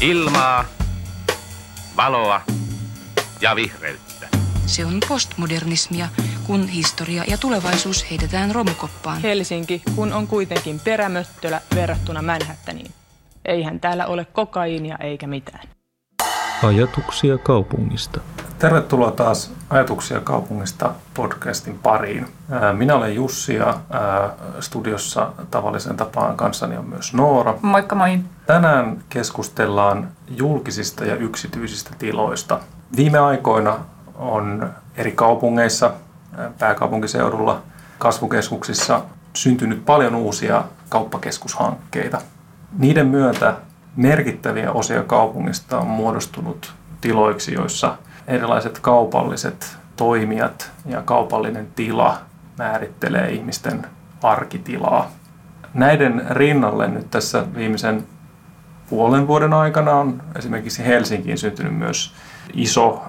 Ilmaa, valoa ja vihreyttä. Se on postmodernismia, kun historia ja tulevaisuus heitetään romukoppaan. Helsinki, kun on kuitenkin perämöttölä verrattuna Manhattaniin. Eihän täällä ole kokaiinia eikä mitään. Ajatuksia kaupungista. Tervetuloa taas Ajatuksia kaupungista podcastin pariin. Minä olen Jussi ja studiossa tavallisen tapaan kanssani on myös Noora. Moikka moi. Tänään keskustellaan julkisista ja yksityisistä tiloista. Viime aikoina on eri kaupungeissa, pääkaupunkiseudulla, kasvukeskuksissa syntynyt paljon uusia kauppakeskushankkeita. Niiden myötä merkittäviä osia kaupungista on muodostunut tiloiksi, joissa erilaiset kaupalliset toimijat ja kaupallinen tila määrittelee ihmisten arkitilaa. Näiden rinnalle nyt tässä viimeisen puolen vuoden aikana on esimerkiksi Helsinkiin syntynyt myös iso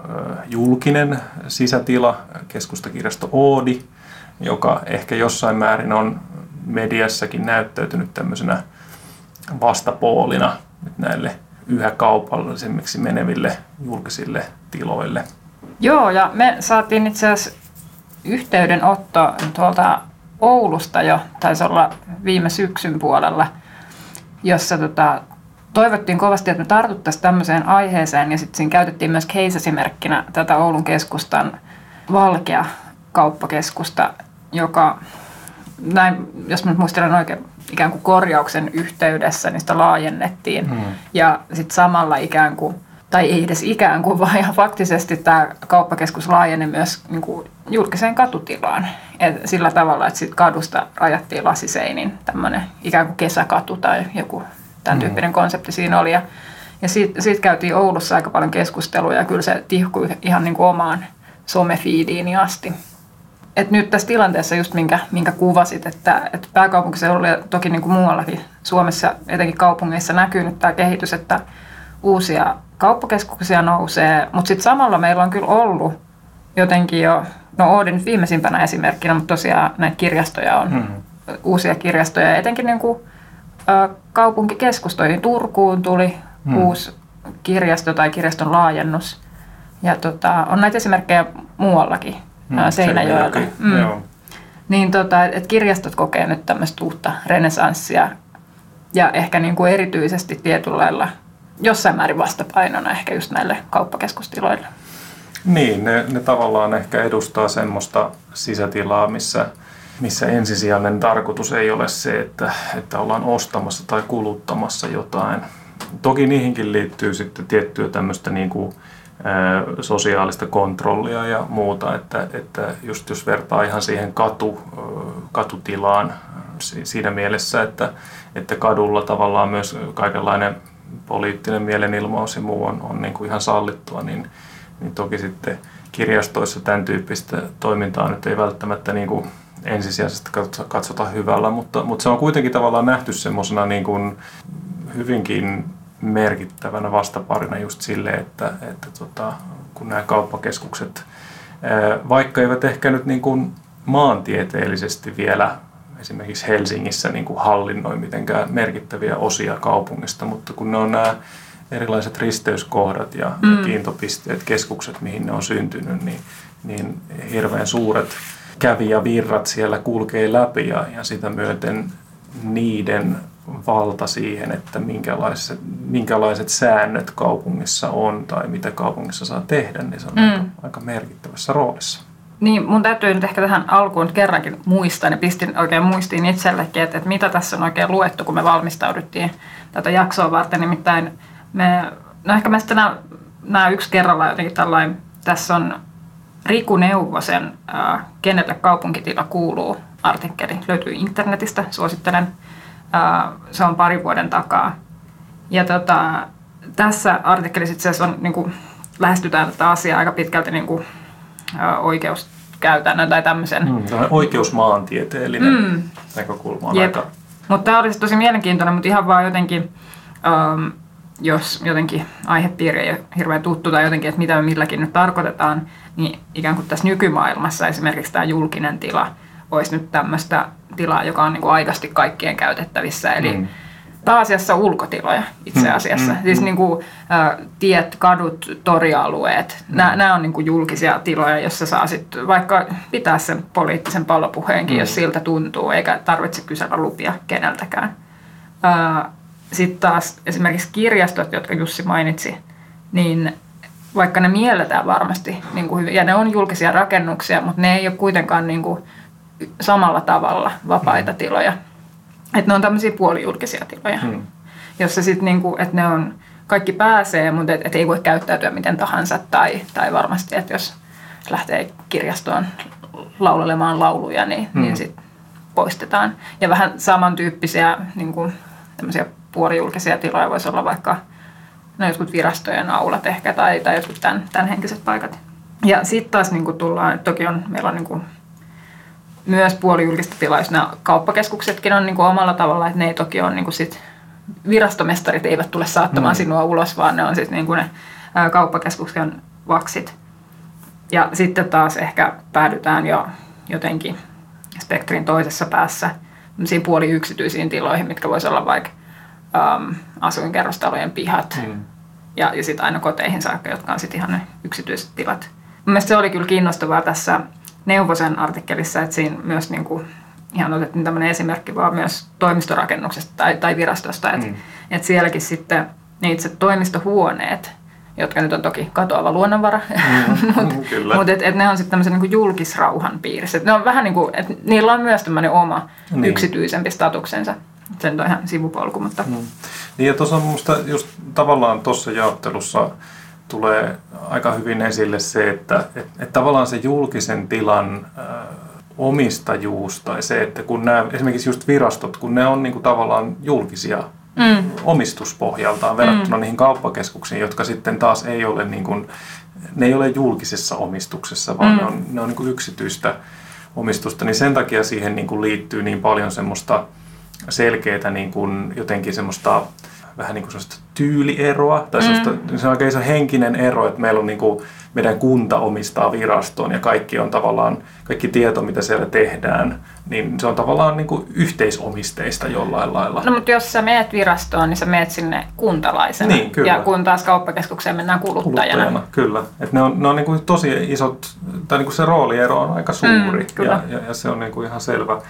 julkinen sisätila, keskustakirjasto Oodi, joka ehkä jossain määrin on mediassakin näyttäytynyt tämmöisenä vastapoolina näille yhä kaupallisemmiksi meneville julkisille tiloille. Joo, ja me saatiin itse asiassa yhteydenotto tuolta Oulusta jo, taisi olla viime syksyn puolella, jossa tota, toivottiin kovasti, että me tartuttaisiin tämmöiseen aiheeseen, ja sitten siinä käytettiin myös case-esimerkkinä tätä Oulun keskustan Valkea kauppakeskusta, joka näin, jos mä nyt muistelen oikein, ikään kuin korjauksen yhteydessä niistä laajennettiin. Hmm. Ja sitten samalla ikään kuin, tai ei edes ikään kuin, vaan ihan faktisesti tämä kauppakeskus laajeni myös niin kuin julkiseen katutilaan. Et sillä tavalla, että sit kadusta rajattiin lasiseinin tämmöinen ikään kuin kesäkatu tai joku tämän tyyppinen hmm. konsepti siinä oli. Ja, ja siitä, siitä käytiin Oulussa aika paljon keskustelua ja kyllä se tihkui ihan niin kuin omaan somefiidiini asti että nyt tässä tilanteessa just minkä, minkä kuvasit, että, että pääkaupunkiseudulla ja toki niin kuin muuallakin Suomessa, etenkin kaupungeissa näkyy nyt tämä kehitys, että uusia kauppakeskuksia nousee, mutta sitten samalla meillä on kyllä ollut jotenkin jo, no Oodi nyt viimeisimpänä esimerkkinä, mutta tosiaan näitä kirjastoja on, mm-hmm. uusia kirjastoja, etenkin niin kuin, kaupunkikeskustoihin. Turkuun tuli mm. uusi kirjasto tai kirjaston laajennus. Ja tota, on näitä esimerkkejä muuallakin mm, Seinäjoelta. Mm. Joo. Niin tota, että kirjastot kokee nyt tämmöistä uutta renesanssia ja ehkä niin kuin erityisesti tietyllä lailla jossain määrin vastapainona ehkä just näille kauppakeskustiloille. Niin, ne, ne tavallaan ehkä edustaa semmoista sisätilaa, missä, missä ensisijainen tarkoitus ei ole se, että, että ollaan ostamassa tai kuluttamassa jotain. Toki niihinkin liittyy sitten tiettyä tämmöistä niin kuin sosiaalista kontrollia ja muuta, että, että just jos vertaa ihan siihen katu, katutilaan siinä mielessä, että, että kadulla tavallaan myös kaikenlainen poliittinen mielenilmaus ja muu on, on niin kuin ihan sallittua, niin, niin toki sitten kirjastoissa tämän tyyppistä toimintaa nyt ei välttämättä niin kuin ensisijaisesti katsota hyvällä, mutta, mutta se on kuitenkin tavallaan nähty semmoisena niin kuin hyvinkin merkittävänä vastaparina just sille, että, että tota, kun nämä kauppakeskukset, vaikka eivät ehkä nyt niin kuin maantieteellisesti vielä esimerkiksi Helsingissä niin kuin hallinnoi mitenkään merkittäviä osia kaupungista, mutta kun ne on nämä erilaiset risteyskohdat ja mm. kiintopisteet, keskukset, mihin ne on syntynyt, niin, niin hirveän suuret kävijävirrat siellä kulkee läpi ja, ja sitä myöten niiden valta siihen, että minkälaiset, minkälaiset säännöt kaupungissa on tai mitä kaupungissa saa tehdä, niin se on mm. aika, aika merkittävässä roolissa. Niin, mun täytyy nyt ehkä tähän alkuun kerrankin muistaa, niin pistin oikein muistiin itsellekin, että, että mitä tässä on oikein luettu, kun me valmistauduttiin tätä jaksoa varten. Nimittäin me, no ehkä mä sitten nämä yksi kerralla jotenkin tällainen, tässä on Riku Neuvosen äh, Kenelle kaupunkitila kuuluu artikkeli, löytyy internetistä, suosittelen – se on pari vuoden takaa. Ja tota, tässä artikkelissa itse asiassa on, niin kuin, lähestytään tätä asiaa aika pitkälti niin kuin, oikeuskäytännön tai tämmöisen. Mm, oikeusmaantieteellinen mm. näkökulma on aika... Mutta tämä olisi tosi mielenkiintoinen, mutta ihan vaan jotenkin, um, jos jotenkin aihepiiri ei ole hirveän tuttu tai jotenkin, että mitä me milläkin nyt tarkoitetaan, niin ikään kuin tässä nykymaailmassa esimerkiksi tämä julkinen tila olisi nyt tämmöistä tilaa, joka on niin kuin aidosti kaikkien käytettävissä. Eli mm. pääasiassa ulkotiloja itse asiassa. Mm, mm, siis mm. Niin kuin, ä, tiet, kadut, torialueet, mm. nämä on niin kuin julkisia tiloja, jossa saa sitten vaikka pitää sen poliittisen palopuheenkin, mm. jos siltä tuntuu, eikä tarvitse kysellä lupia keneltäkään. Sitten taas esimerkiksi kirjastot, jotka Jussi mainitsi, niin vaikka ne mielletään varmasti niin kuin ja ne on julkisia rakennuksia, mutta ne ei ole kuitenkaan niin kuin samalla tavalla vapaita mm. tiloja. Että ne on tämmöisiä puolijulkisia tiloja, mm. jossa sitten niinku, että ne on, kaikki pääsee, mutta et, et ei voi käyttäytyä miten tahansa. Tai, tai varmasti, että jos lähtee kirjastoon laulelemaan lauluja, niin, mm. niin sitten poistetaan. Ja vähän samantyyppisiä niin kuin, puolijulkisia tiloja voisi olla vaikka no jotkut virastojen aulat ehkä tai, tai jotkut tämän, tämän henkiset paikat. Ja sitten taas niin tullaan, toki on, meillä on niin kuin myös puolijulkista tilaa, jos nämä kauppakeskuksetkin on niin kuin omalla tavalla, että ne ei toki ole niin kuin sit, virastomestarit eivät tule saattamaan mm. sinua ulos, vaan ne on siis niin ne kauppakeskuksen vaksit. Ja sitten taas ehkä päädytään jo jotenkin spektrin toisessa päässä puoli yksityisiin tiloihin, mitkä voisi olla vaikka um, asuinkerrostalojen pihat mm. ja, ja sitten aina koteihin saakka, jotka on sitten ihan ne yksityiset tilat. Mielestäni se oli kyllä kiinnostavaa tässä Neuvosen artikkelissa, että siinä myös niin kuin, ihan otettiin tämmöinen esimerkki vaan myös toimistorakennuksesta tai, tai virastosta, että, mm. että sielläkin sitten ne itse toimistohuoneet, jotka nyt on toki katoava luonnonvara, mm, mutta mut et, et ne on sitten tämmöisen niin julkisrauhan piirissä. Et ne on vähän niin kuin, että niillä on myös tämmöinen oma niin. yksityisempi statuksensa. Sen on ihan sivupolku, mutta... Mm. Niin ja tuossa on minusta just tavallaan tuossa jaottelussa tulee aika hyvin esille se, että, että, että tavallaan se julkisen tilan äh, omistajuus tai se, että kun nämä esimerkiksi just virastot, kun ne on niin kuin tavallaan julkisia mm. omistuspohjaltaan verrattuna mm. niihin kauppakeskuksiin, jotka sitten taas ei ole, niin kuin, ne ei ole julkisessa omistuksessa, vaan mm. ne on, ne on niin kuin yksityistä omistusta, niin sen takia siihen niin kuin liittyy niin paljon semmoista selkeää niin kuin jotenkin semmoista vähän niin kuin sellaista tyylieroa, tai mm. se on oikein se henkinen ero, että meillä on niin kuin, meidän kunta omistaa viraston ja kaikki on tavallaan, kaikki tieto, mitä siellä tehdään, niin se on tavallaan niin kuin yhteisomisteista jollain lailla. No mutta jos sä meet virastoon, niin sä meet sinne kuntalaisena. Niin, kyllä. Ja kun taas kauppakeskukseen mennään kuluttajana. kuluttajana kyllä. Et ne on, ne on niin kuin tosi isot, tai niin kuin se rooliero on aika suuri mm, ja, ja, ja se on niin kuin ihan selvä.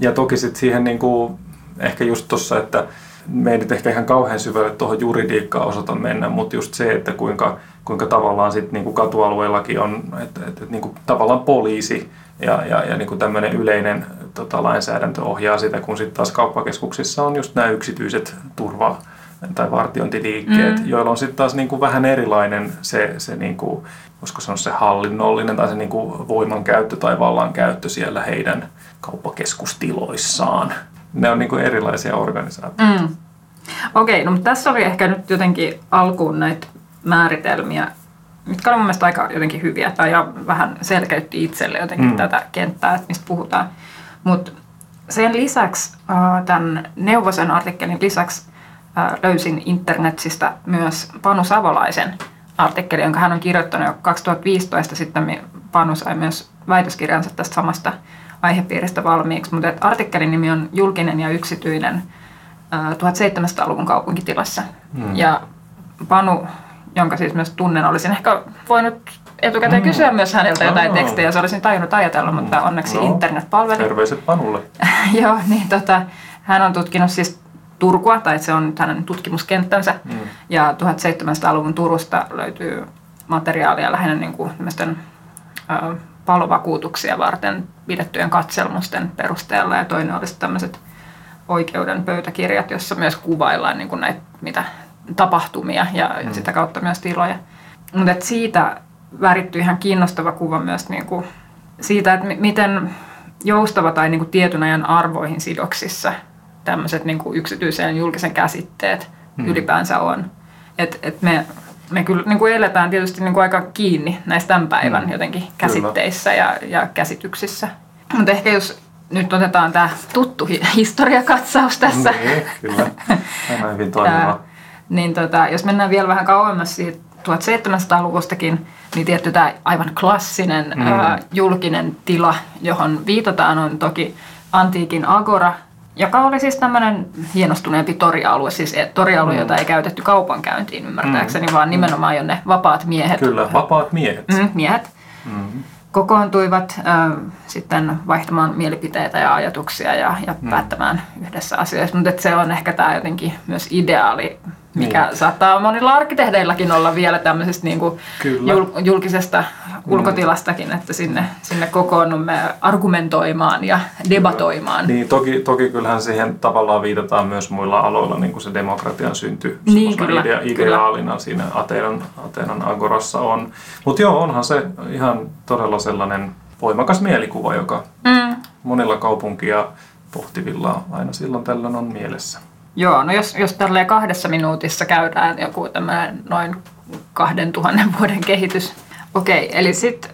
Ja toki sitten siihen niin kuin, ehkä just tuossa, että me ei nyt ehkä ihan kauhean syvälle tuohon juridiikkaan osata mennä, mutta just se, että kuinka, kuinka tavallaan sitten niin kuin katualueellakin on, että, että, että niin kuin tavallaan poliisi ja, ja, ja niin kuin tämmöinen yleinen tota, lainsäädäntö ohjaa sitä, kun sitten taas kauppakeskuksissa on just nämä yksityiset turva- tai vartiointiliikkeet, mm. joilla on sitten taas niin kuin vähän erilainen se, se niin kuin, voisiko sanoa se hallinnollinen tai se niin kuin voimankäyttö tai vallankäyttö siellä heidän kauppakeskustiloissaan ne on niin kuin erilaisia organisaatioita. Mm. Okei, no mutta tässä oli ehkä nyt jotenkin alkuun näitä määritelmiä, mitkä on mun mielestä aika jotenkin hyviä tai ja vähän selkeytti itselle jotenkin mm. tätä kenttää, että mistä puhutaan. Mutta sen lisäksi, tämän Neuvosen artikkelin lisäksi löysin internetsistä myös Panu Savolaisen artikkeli, jonka hän on kirjoittanut jo 2015. Sitten Panu sai myös väitöskirjansa tästä samasta aihepiiristä valmiiksi, mutta artikkelin nimi on Julkinen ja yksityinen 1700-luvun kaupunkitilassa. Hmm. Ja Panu, jonka siis myös tunnen, olisin ehkä voinut etukäteen hmm. kysyä myös häneltä jotain tekstejä, jos olisin tajunnut ajatella, hmm. mutta onneksi no, internet palveli. Terveiset Panulle. Joo, niin tota, hän on tutkinut siis Turkua, tai se on hänen tutkimuskenttänsä, hmm. ja 1700-luvun Turusta löytyy materiaalia lähinnä niin kuin palovakuutuksia varten pidettyjen katselmusten perusteella ja toinen olisi tämmöiset oikeuden pöytäkirjat, jossa myös kuvaillaan niin kuin näitä mitä tapahtumia ja mm. sitä kautta myös tiloja. Mutta siitä värittyi ihan kiinnostava kuva myös niin kuin siitä, että miten joustava tai niin kuin tietyn ajan arvoihin sidoksissa tämmöiset niin kuin yksityisen ja julkisen käsitteet mm. ylipäänsä on. Et, et me me kyllä niin kuin eletään tietysti niin kuin aika kiinni näissä tämän päivän mm. jotenkin käsitteissä ja, ja käsityksissä. Mutta ehkä jos nyt otetaan tämä tuttu historiakatsaus tässä. Niin, kyllä. Tämä hyvin toimiva. niin tota, jos mennään vielä vähän kauemmas siitä 1700-luvustakin, niin tietty tämä aivan klassinen mm. ää, julkinen tila, johon viitataan, on toki antiikin agora, joka oli siis tämmöinen hienostuneempi torialue, siis torialue, mm. jota ei käytetty kaupankäyntiin ymmärtääkseni, mm. vaan nimenomaan jonne vapaat miehet. Kyllä, vapaat miehet. Mm, miehet. Mm kokoontuivat äh, sitten vaihtamaan mielipiteitä ja ajatuksia ja, ja mm. päättämään yhdessä asioista. Mutta se on ehkä tämä jotenkin myös ideaali, mikä niin. saattaa monilla arkkitehdeillakin olla vielä tämmöisestä niin kuin jul, julkisesta mm. ulkotilastakin, että sinne, sinne kokoonnumme argumentoimaan ja debatoimaan. Niin, toki, toki kyllähän siihen tavallaan viitataan myös muilla aloilla, niin kuin se demokratian synty niin, kyllä, idea, ideaalina kyllä. siinä Ateenan, Ateenan agorassa on. Mutta joo, onhan se ihan todella sellainen voimakas mielikuva, joka mm. monilla kaupunkia pohtivilla aina silloin tällöin on mielessä. Joo, no jos, jos tälleen kahdessa minuutissa käydään joku tämmöinen noin kahden tuhannen vuoden kehitys. Okei, eli sitten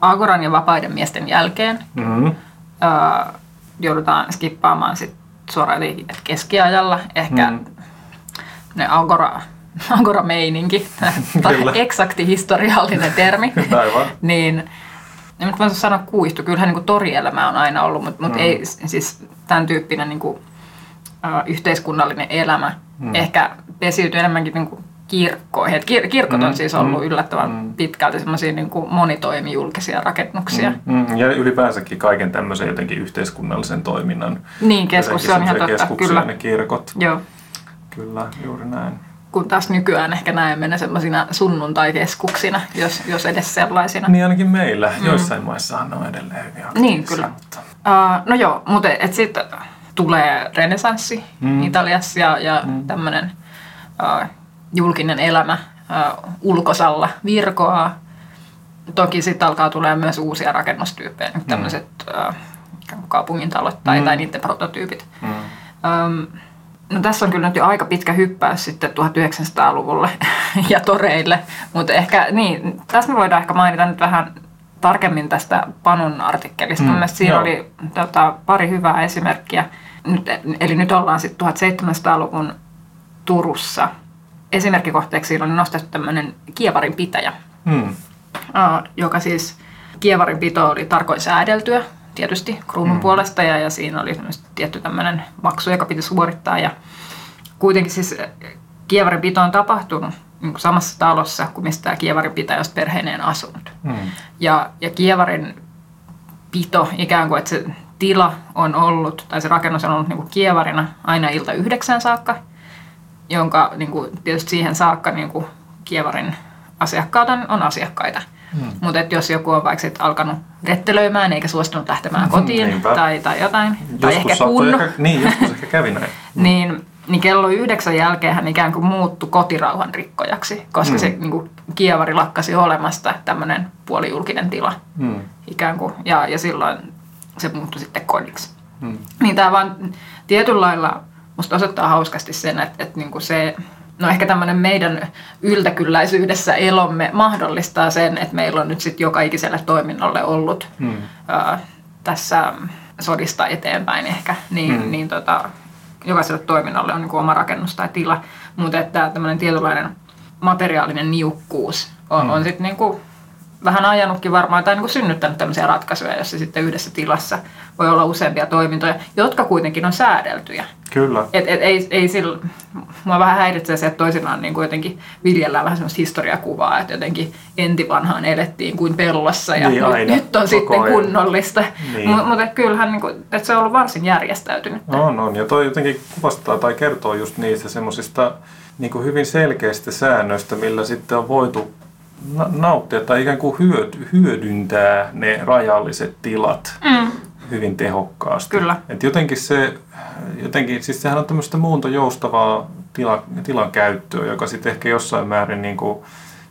Agoran ja vapaiden miesten jälkeen mm-hmm. öö, joudutaan skippaamaan sit suoraan keskiajalla. Ehkä mm. ne Agora, Agora-meininki, tai eksakti historiallinen termi. Niin en nyt voisi sanoa kuistu, kyllähän niin torielämä on aina ollut, mutta, mutta mm. ei siis tämän tyyppinen niin kuin, yhteiskunnallinen elämä mm. ehkä pesiytyy enemmänkin niin kuin kirkkoihin. kir- kirkot on mm, siis ollut mm, yllättävän mm. pitkälti semmoisia niin monitoimijulkisia rakennuksia. Mm, mm, ja ylipäänsäkin kaiken tämmöisen jotenkin yhteiskunnallisen toiminnan. Niin, keskus, se on ihan totta, kyllä. ne kirkot. Joo. Kyllä, juuri näin. Kun taas nykyään ehkä näemme ne semmoisina sunnuntai-keskuksina, jos, jos edes sellaisina. Niin ainakin meillä. Mm. Joissain maissahan ne on edelleen hyvin Niin, kyllä. Mutta... Uh, no joo, mutta et sitten tulee renesanssi mm. Italiassa ja, ja mm. tämmöinen uh, julkinen elämä uh, ulkosalla virkoaa. Toki sitten alkaa tulee myös uusia rakennustyyppejä, mm. tämmöiset uh, kaupungintalot tai, mm. tai niiden prototyypit. Mm. Um, no tässä on kyllä nyt jo aika pitkä hyppäys sitten 1900-luvulle ja toreille, mutta ehkä niin, tässä me voidaan ehkä mainita nyt vähän tarkemmin tästä Panon artikkelista. Mm, Mielestäni siinä joo. oli tota, pari hyvää esimerkkiä. Nyt, eli nyt ollaan sitten 1700-luvun Turussa. Esimerkkikohteeksi oli nostettu tämmöinen kievarin pitäjä, mm. joka siis kievarin pito oli tarkoin säädeltyä tietysti kruunun mm. puolesta ja, ja siinä oli tietty tämmöinen maksu, joka piti suorittaa ja kuitenkin siis kievarin pito on tapahtunut niin kuin samassa talossa kuin mistä tämä kievarin pitäjä perheineen asunut. Mm. Ja, ja kievarin pito ikään kuin, että se tila on ollut, tai se rakennus on ollut niin kuin kievarina aina ilta yhdeksän saakka, jonka niin kuin, tietysti siihen saakka niin kuin kievarin asiakkaat on, on asiakkaita. Hmm. Mutta jos joku on vaikka sit alkanut rettelöimään eikä suostunut lähtemään kotiin tai, tai jotain, joskus tai ehkä kunno. Ehkä, niin, joskus ehkä kävi näin. niin, niin kello yhdeksän jälkeen hän ikään kuin muuttui kotirauhan rikkojaksi, koska hmm. se niin kuin, kievari lakkasi olemasta tämmöinen puolijulkinen tila hmm. ikään kuin. Ja, ja silloin se muuttui sitten kodiksi. Hmm. Niin tämä vaan tietyllä lailla musta osoittaa hauskasti sen, että, että niin kuin se, no ehkä tämmöinen meidän yltäkylläisyydessä elomme mahdollistaa sen, että meillä on nyt sitten joka ikiselle toiminnolle ollut hmm. ää, tässä sodista eteenpäin ehkä, niin, hmm. niin tota, jokaiselle toiminnolle on niin kuin oma rakennus tai tila, mutta että tämmöinen tietynlainen materiaalinen niukkuus on, hmm. on sitten niin kuin vähän ajanutkin varmaan tai niin kuin synnyttänyt tämmöisiä ratkaisuja, jossa sitten yhdessä tilassa voi olla useampia toimintoja, jotka kuitenkin on säädeltyjä. Kyllä. Et, et, ei, ei sillä, mua vähän häiritsee se, että toisinaan niin kuin jotenkin viljellään vähän semmoista historiakuvaa, että jotenkin entivanhaan elettiin kuin pellossa ja niin, nyt, nyt on sitten ajan. kunnollista. Niin. Mutta mut, kyllähän niin kuin, että se on ollut varsin järjestäytynyt. On, on. Ja toi jotenkin kuvastaa tai kertoo just niistä semmoisista niin hyvin selkeistä säännöistä, millä sitten on voitu nauttia tai ikään kuin hyödyntää ne rajalliset tilat mm. hyvin tehokkaasti. Kyllä. Et jotenkin se, jotenkin, siis sehän on tämmöistä muuntojoustavaa tila, tilan käyttöä, joka sitten ehkä jossain määrin niin kuin,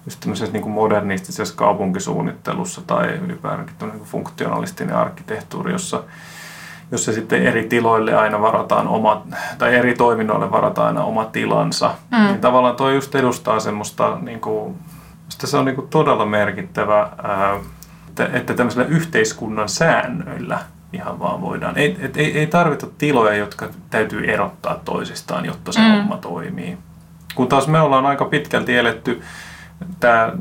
just tämmöisessä niin kuin modernistisessa kaupunkisuunnittelussa tai ylipäätään niin funktionalistinen arkkitehtuuri, jossa jossa sitten eri tiloille aina varataan oma, tai eri toiminnoille varataan aina oma tilansa, mm. niin tavallaan tuo just edustaa semmoista niin kuin, Minusta se on niin kuin todella merkittävä, että, että tämmöisillä yhteiskunnan säännöillä ihan vaan voidaan. Ei, et, ei, ei tarvita tiloja, jotka täytyy erottaa toisistaan, jotta se mm. homma toimii. Kun taas me ollaan aika pitkälti eletty tämä,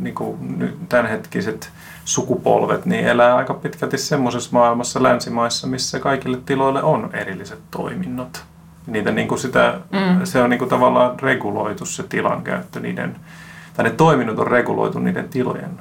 niin kuin tämänhetkiset sukupolvet, niin elää aika pitkälti semmoisessa maailmassa länsimaissa, missä kaikille tiloille on erilliset toiminnot. Niitä niin kuin sitä, mm. Se on niin kuin tavallaan reguloitu se tilankäyttö niiden, tai ne toiminnot on reguloitu niiden tilojen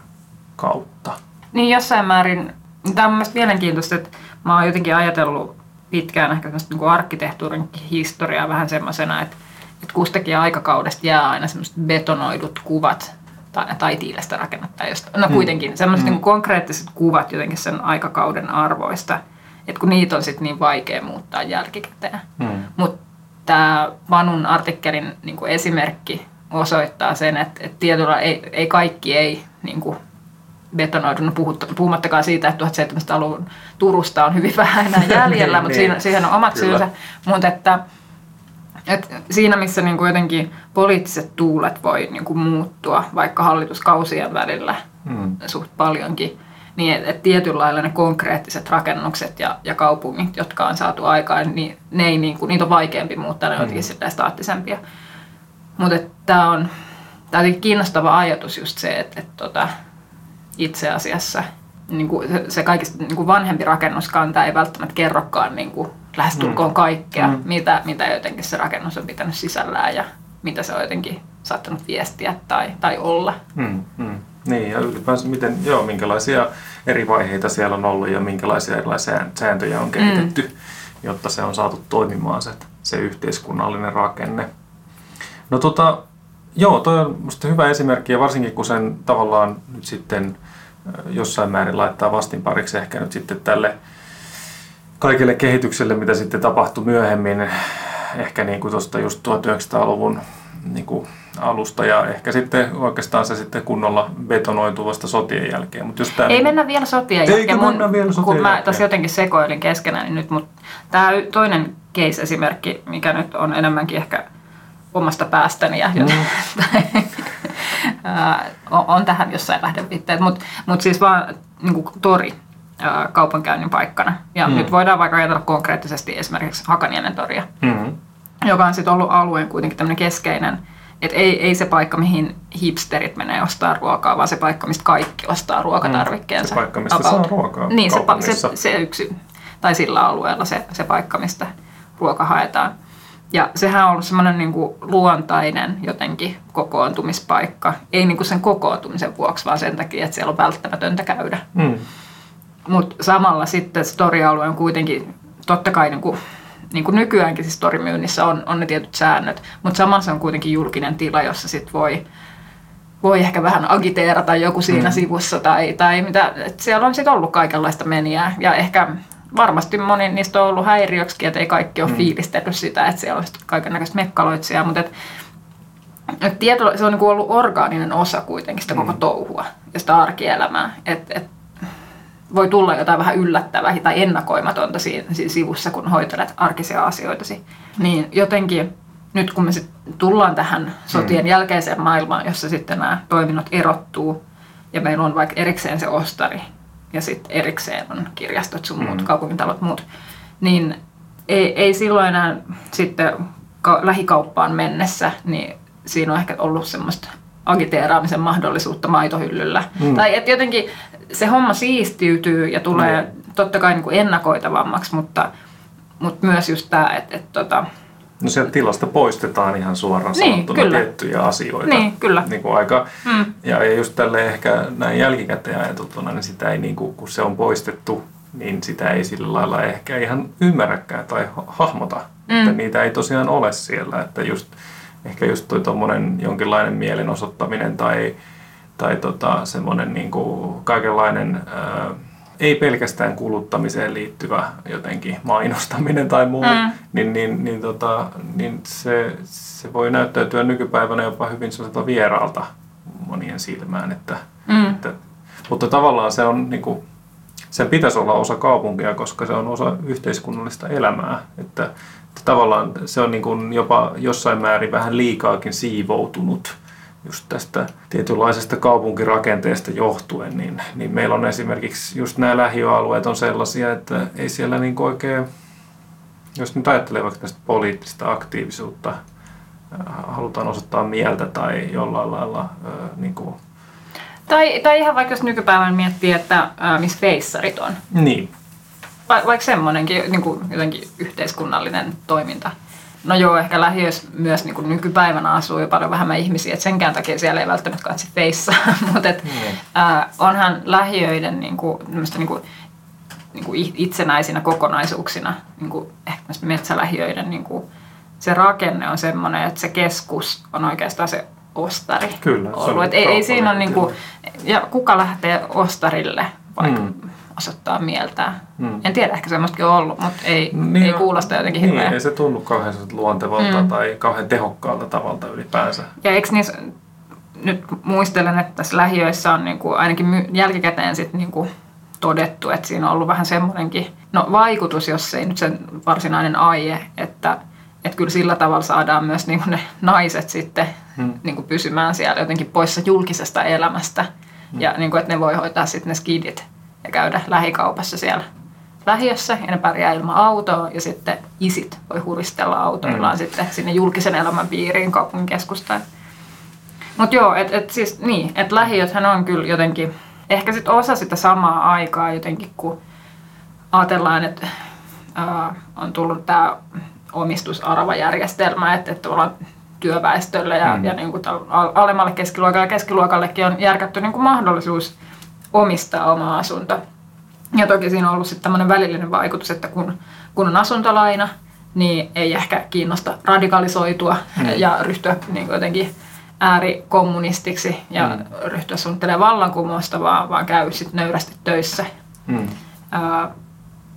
kautta. Niin jossain määrin, tämä on mielestäni mielenkiintoista, että mä oon jotenkin ajatellut pitkään ehkä niin arkkitehtuurin historiaa vähän semmoisena, että, että kustakin aikakaudesta jää aina semmoiset betonoidut kuvat tai, tai tiilestä rakennetta. Josta, no mm. kuitenkin semmoiset mm. niin konkreettiset kuvat jotenkin sen aikakauden arvoista, että kun niitä on sitten niin vaikea muuttaa jälkikäteen. Mm. Mutta tämä Vanun artikkelin niin kuin esimerkki osoittaa sen, että, että tietyllä ei, ei kaikki ei niin kuin betonoiduna, puhumattakaan siitä, että 1700-luvun Turusta on hyvin vähän enää jäljellä, mutta siinä, siihen on omat syynsä. Mutta että, että siinä, missä niin kuin jotenkin poliittiset tuulet voi niin kuin muuttua, vaikka hallituskausien välillä mm. suht paljonkin, niin että et tietyllä lailla ne konkreettiset rakennukset ja, ja kaupungit, jotka on saatu aikaan, niin ne ei, niin kuin, niitä on vaikeampi muuttaa, ne on jotenkin mm. staattisempia. Mutta tämä on, tää on kiinnostava ajatus just se, että, että tota, itse asiassa niin kuin se, se kaikista niin kuin vanhempi rakennuskanta ei välttämättä kerrokaan niin kuin lähestulkoon mm. kaikkea, mm. Mitä, mitä jotenkin se rakennus on pitänyt sisällään ja mitä se on jotenkin saattanut viestiä tai, tai olla. Mm, mm. Niin, ja ylipäänsä miten, joo, minkälaisia eri vaiheita siellä on ollut ja minkälaisia erilaisia sääntöjä on kehitetty, mm. jotta se on saatu toimimaan se, se yhteiskunnallinen rakenne. No tota, joo, toi on musta hyvä esimerkki ja varsinkin kun sen tavallaan nyt sitten jossain määrin laittaa vastinpariksi ehkä nyt sitten tälle kaikille kehitykselle, mitä sitten tapahtui myöhemmin, ehkä niin kuin tuosta just 1900-luvun niin kuin alusta ja ehkä sitten oikeastaan se sitten kunnolla betonoituu vasta sotien jälkeen. Mut just tää, Ei mennä vielä sotien jälkeen. Mun, mennä vielä sotien kun jälkeen. mä tässä jotenkin sekoilin keskenään niin nyt, mutta tämä toinen case-esimerkki, mikä nyt on enemmänkin ehkä omasta päästäni ja mm. on tähän jossain lähdeviitteet, mutta mut siis vaan niin kuin tori kaupankäynnin paikkana. Ja mm. nyt voidaan vaikka ajatella konkreettisesti esimerkiksi Hakaniemen toria, mm. joka on sitten ollut alueen kuitenkin tämmöinen keskeinen, että ei, ei se paikka, mihin hipsterit menee ostaa ruokaa, vaan se paikka, mistä kaikki ostaa ruokatarvikkeensa. Se paikka, mistä about. saa ruokaa Niin, se, se, se yksi, tai sillä alueella se, se paikka, mistä ruoka haetaan. Ja sehän on ollut semmoinen niin kuin luontainen jotenkin kokoontumispaikka. Ei niin kuin sen kokoontumisen vuoksi, vaan sen takia, että siellä on välttämätöntä käydä. Mm. Mutta samalla sitten storialue on kuitenkin, totta kai niin kuin, niin kuin nykyäänkin siis storimyynnissä on, on ne tietyt säännöt, mutta samalla se on kuitenkin julkinen tila, jossa sit voi, voi ehkä vähän agiteerata joku siinä mm. sivussa tai, tai mitä, että siellä on sitten ollut kaikenlaista meniää ja ehkä varmasti moni niistä on ollut häiriöksi, että ei kaikki ole mm. fiilistellyt sitä, että siellä on kaikenlaista mekkaloitsijaa, mutta et, et tieto, se on niin ollut orgaaninen osa kuitenkin sitä mm. koko touhua ja sitä arkielämää. Et, et, voi tulla jotain vähän yllättävää tai ennakoimatonta siinä, siinä sivussa, kun hoitelet arkisia asioitasi. Niin jotenkin nyt kun me sit tullaan tähän sotien mm. jälkeiseen maailmaan, jossa sitten nämä toiminnot erottuu ja meillä on vaikka erikseen se ostari, ja sitten erikseen on kirjastot sun muut, mm. kaupunkitalot muut, niin ei, ei silloin enää sitten ka- lähikauppaan mennessä, niin siinä on ehkä ollut semmoista agiteeraamisen mahdollisuutta maitohyllyllä. Mm. Tai että jotenkin se homma siistiytyy ja tulee mm. totta kai niin kuin ennakoitavammaksi, mutta, mutta myös just tämä, että, että tota, No sieltä tilasta poistetaan ihan suoraan niin, sanottuna kyllä. tiettyjä asioita. Niin, kyllä. Niin kuin aika, mm. Ja just tälle ehkä näin jälkikäteen ajateltuna, niin sitä ei, niin kuin, kun se on poistettu, niin sitä ei sillä lailla ehkä ihan ymmärräkään tai hahmota. Mm. Että niitä ei tosiaan ole siellä. Että just, ehkä just toi tommonen jonkinlainen mielenosoittaminen tai, tai tota, semmoinen niin kuin kaikenlainen... Ää, ei pelkästään kuluttamiseen liittyvä jotenkin mainostaminen tai muu, mm. niin, niin, niin, tota, niin se, se voi näyttäytyä nykypäivänä jopa hyvin vieraalta monien silmään. Että, mm. että, mutta tavallaan se on niin kuin, sen pitäisi olla osa kaupunkia, koska se on osa yhteiskunnallista elämää. Että, että tavallaan se on niin kuin jopa jossain määrin vähän liikaakin siivoutunut just tästä tietynlaisesta kaupunkirakenteesta johtuen, niin, niin meillä on esimerkiksi just nämä lähiöalueet on sellaisia, että ei siellä niin oikein, jos nyt ajattelee vaikka tästä poliittista aktiivisuutta, äh, halutaan osoittaa mieltä tai jollain lailla äh, niin kuin Tai, tai ihan vaikka jos nykypäivän miettii, että ää, missä feissarit on. Niin. Va, vaikka semmoinenkin niin kuin jotenkin yhteiskunnallinen toiminta. No joo, ehkä lähiöissä myös niin kuin nykypäivänä asuu jo paljon vähemmän ihmisiä, että senkään takia siellä ei välttämättä katsi feissaa, mutta et, ää, onhan lähiöiden niin kuin, niin kuin, niin kuin itsenäisinä kokonaisuuksina, niin kuin ehkä myös metsälähiöiden niin kuin, se rakenne on semmoinen, että se keskus on oikeastaan se ostari Kyllä, se ollut. on Et ei, ei siinä ole kaupunki. niinku, ja kuka lähtee ostarille vaikka Mm. Osoittaa mieltään. Mm. En tiedä, ehkä semmoistakin on ollut, mutta ei, Niin, ei kuulosta jotenkin niin, hirveän. ei se tunnu kauhean luontevalta Mm. tai kauhean tehokkaalta tavalta ylipäänsä. Ja eikö niissä, nyt muistelen, että tässä lähiöissä on niinku, ainakin my, jälkikäteen sit niinku todettu, että siinä on ollut vähän semmoinenkin no, vaikutus, jos ei nyt sen varsinainen aihe, että että kyllä sillä tavalla saadaan myös niinku ne naiset sitten Hmm. niinku pysymään siellä jotenkin poissa julkisesta elämästä. Ja niinku, että ne voi hoitaa sitten ne skidit ja käydä lähikaupassa siellä lähiössä ja ne pärjää ilman autoa ja sitten isit voi huristella autoillaan Mm. sitten sinne julkisen elämän piiriin kaupungin keskustaan. Mutta joo, että et siis niin, että lähiöthän on kyllä jotenkin, ehkä sitten osa sitä samaa aikaa jotenkin, kun ajatellaan, että ää, on tullut tämä omistusarvajärjestelmä, että, että ollaan työväestölle ja, Mm. mm. ja niin kuin alemmalle keskiluokalle ja keskiluokallekin on järkätty niin kuin mahdollisuus omistaa oma asunto. Ja toki siinä on ollut sitten tämmöinen välillinen vaikutus, että kun, kun on asuntolaina, niin ei ehkä kiinnosta radikalisoitua Mm. ja ryhtyä niin jotenkin äärikommunistiksi ja Mm. ryhtyä suunnittelemaan vallankumousta, vaan, vaan käy sitten nöyrästi töissä. Mm. Ää,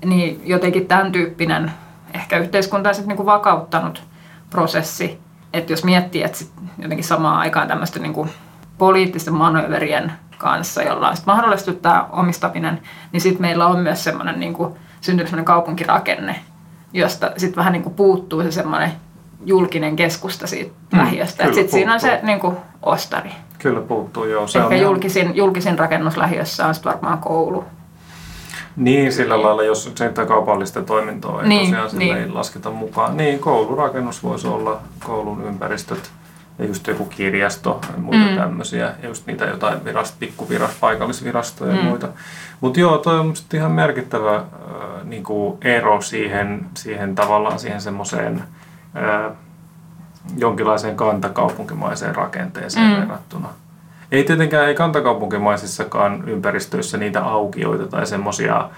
niin jotenkin tämän tyyppinen ehkä yhteiskuntaa sitten niinku vakauttanut prosessi. Että jos miettii, että sit jotenkin samaan aikaan tämmöisten niinku poliittisten manööverien kanssa, jolla on sit mahdollistettu tämä omistaminen, niin sitten meillä on myös semmoinen niinku, syntynyt semmoinen kaupunkirakenne, josta sitten vähän niinku puuttuu se semmoinen julkinen keskusta siitä Mm, lähiöstä. Sitten siinä on se puuttuu. niinku ostari. Kyllä puuttuu, joo. Se Ehkä on julkisin, julkisin rakennus lähiössä on sitten varmaan koulu. Niin, sillä lailla, jos sitä kaupallista toimintoa ei Niin, tosiaan niin. ei lasketa mukaan. Niin, koulurakennus voisi olla, koulun ympäristöt ja just joku kirjasto ja muita mm. Mm. tämmöisiä, ja just niitä jotain virast, pikkuvirast, paikallisvirastoja ja Mm. muita. Mutta joo, toi on ihan merkittävä äh, niinku ero siihen, siihen tavallaan siihen semmoiseen äh, jonkinlaiseen kantakaupunkimaiseen rakenteeseen Mm. verrattuna. Ei tietenkään, ei kantakaupunkimaisissakaan ympäristöissä niitä aukioita tai semmoisia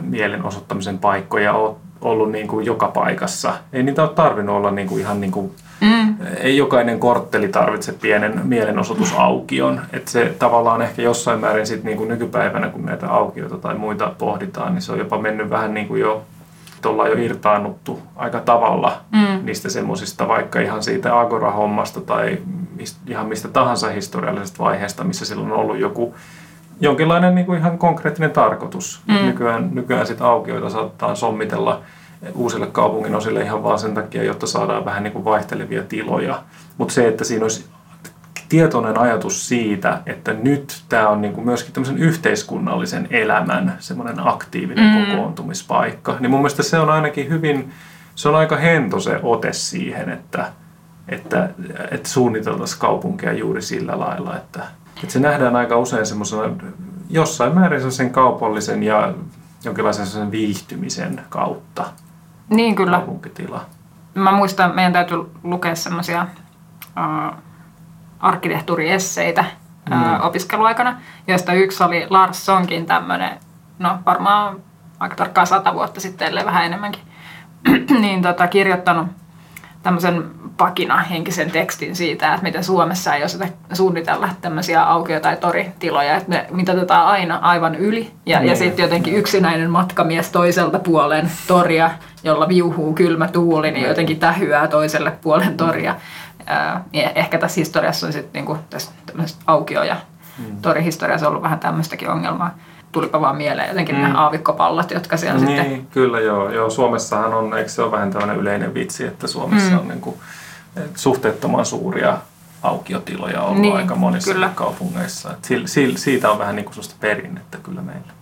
mielenosoittamisen paikkoja ole ollut niin kuin joka paikassa. Ei niitä ole tarvinnut olla niin kuin ihan niin kuin, Mm. ei jokainen kortteli tarvitse pienen mielenosoitusaukion. Että se tavallaan ehkä jossain määrin sit niin kuin nykypäivänä, kun näitä aukioita tai muita pohditaan, niin se on jopa mennyt vähän niin kuin jo, että ollaan jo irtaannuttu aika tavalla Mm. niistä semmoisista, vaikka ihan siitä Agora-hommasta tai ihan mistä tahansa historiallisesta vaiheesta, missä silloin on ollut joku jonkinlainen niin kuin ihan konkreettinen tarkoitus. Mm. Nykyään, nykyään sit aukioita saattaa sommitella uusille kaupungin osille ihan vaan sen takia, jotta saadaan vähän niin kuin vaihtelevia tiloja. Mutta se, että siinä olisi tietoinen ajatus siitä, että nyt tämä on niin kuin myöskin tämmöisen yhteiskunnallisen elämän semmoinen aktiivinen Mm. kokoontumispaikka, niin mun mielestä se on ainakin hyvin, se on aika hento se ote siihen, että, että, että suunniteltaisiin kaupunkia juuri sillä lailla, että, että se nähdään aika usein semmoisena jossain määrin sen kaupallisen ja jonkinlaisen sen viihtymisen kautta Niin kyllä. kaupunkitila. Mä muistan, meidän täytyy lukea semmoisia uh, arkkitehtuuriesseitä Mm. opiskeluaikana, joista yksi oli Lars Sonkin tämmöinen, no varmaan aika tarkkaan sata vuotta sitten, ellei vähän enemmänkin, niin tota, kirjoittanut tämmöisen pakina henkisen tekstin siitä, että miten Suomessa ei osata suunnitella tämmöisiä aukio- tai toritiloja, että ne mitoitetaan aina aivan yli. Ja, Niin. ja sitten jotenkin yksinäinen matkamies toiselta puolen toria, jolla viuhuu kylmä tuuli, niin jotenkin tähyää toiselle puolen toria. Ja ehkä tässä historiassa on sitten niinku, tässä aukio- ja torihistoriassa ollut vähän tämmöistäkin ongelmaa. Tulipa vaan mieleen jotenkin Mm. nämä aavikkopallot, jotka siellä sitten Niin, kyllä joo. joo. Suomessahan on, eikö se ole vähän tämmöinen yleinen vitsi, että Suomessa Mm. on niin kuin, suhteettoman suuria aukiotiloja ollut Niin, aika monissa kyllä. kaupungeissa. Et sil, sil, siitä on vähän niin kuin sellaista perinnettä kyllä meillä.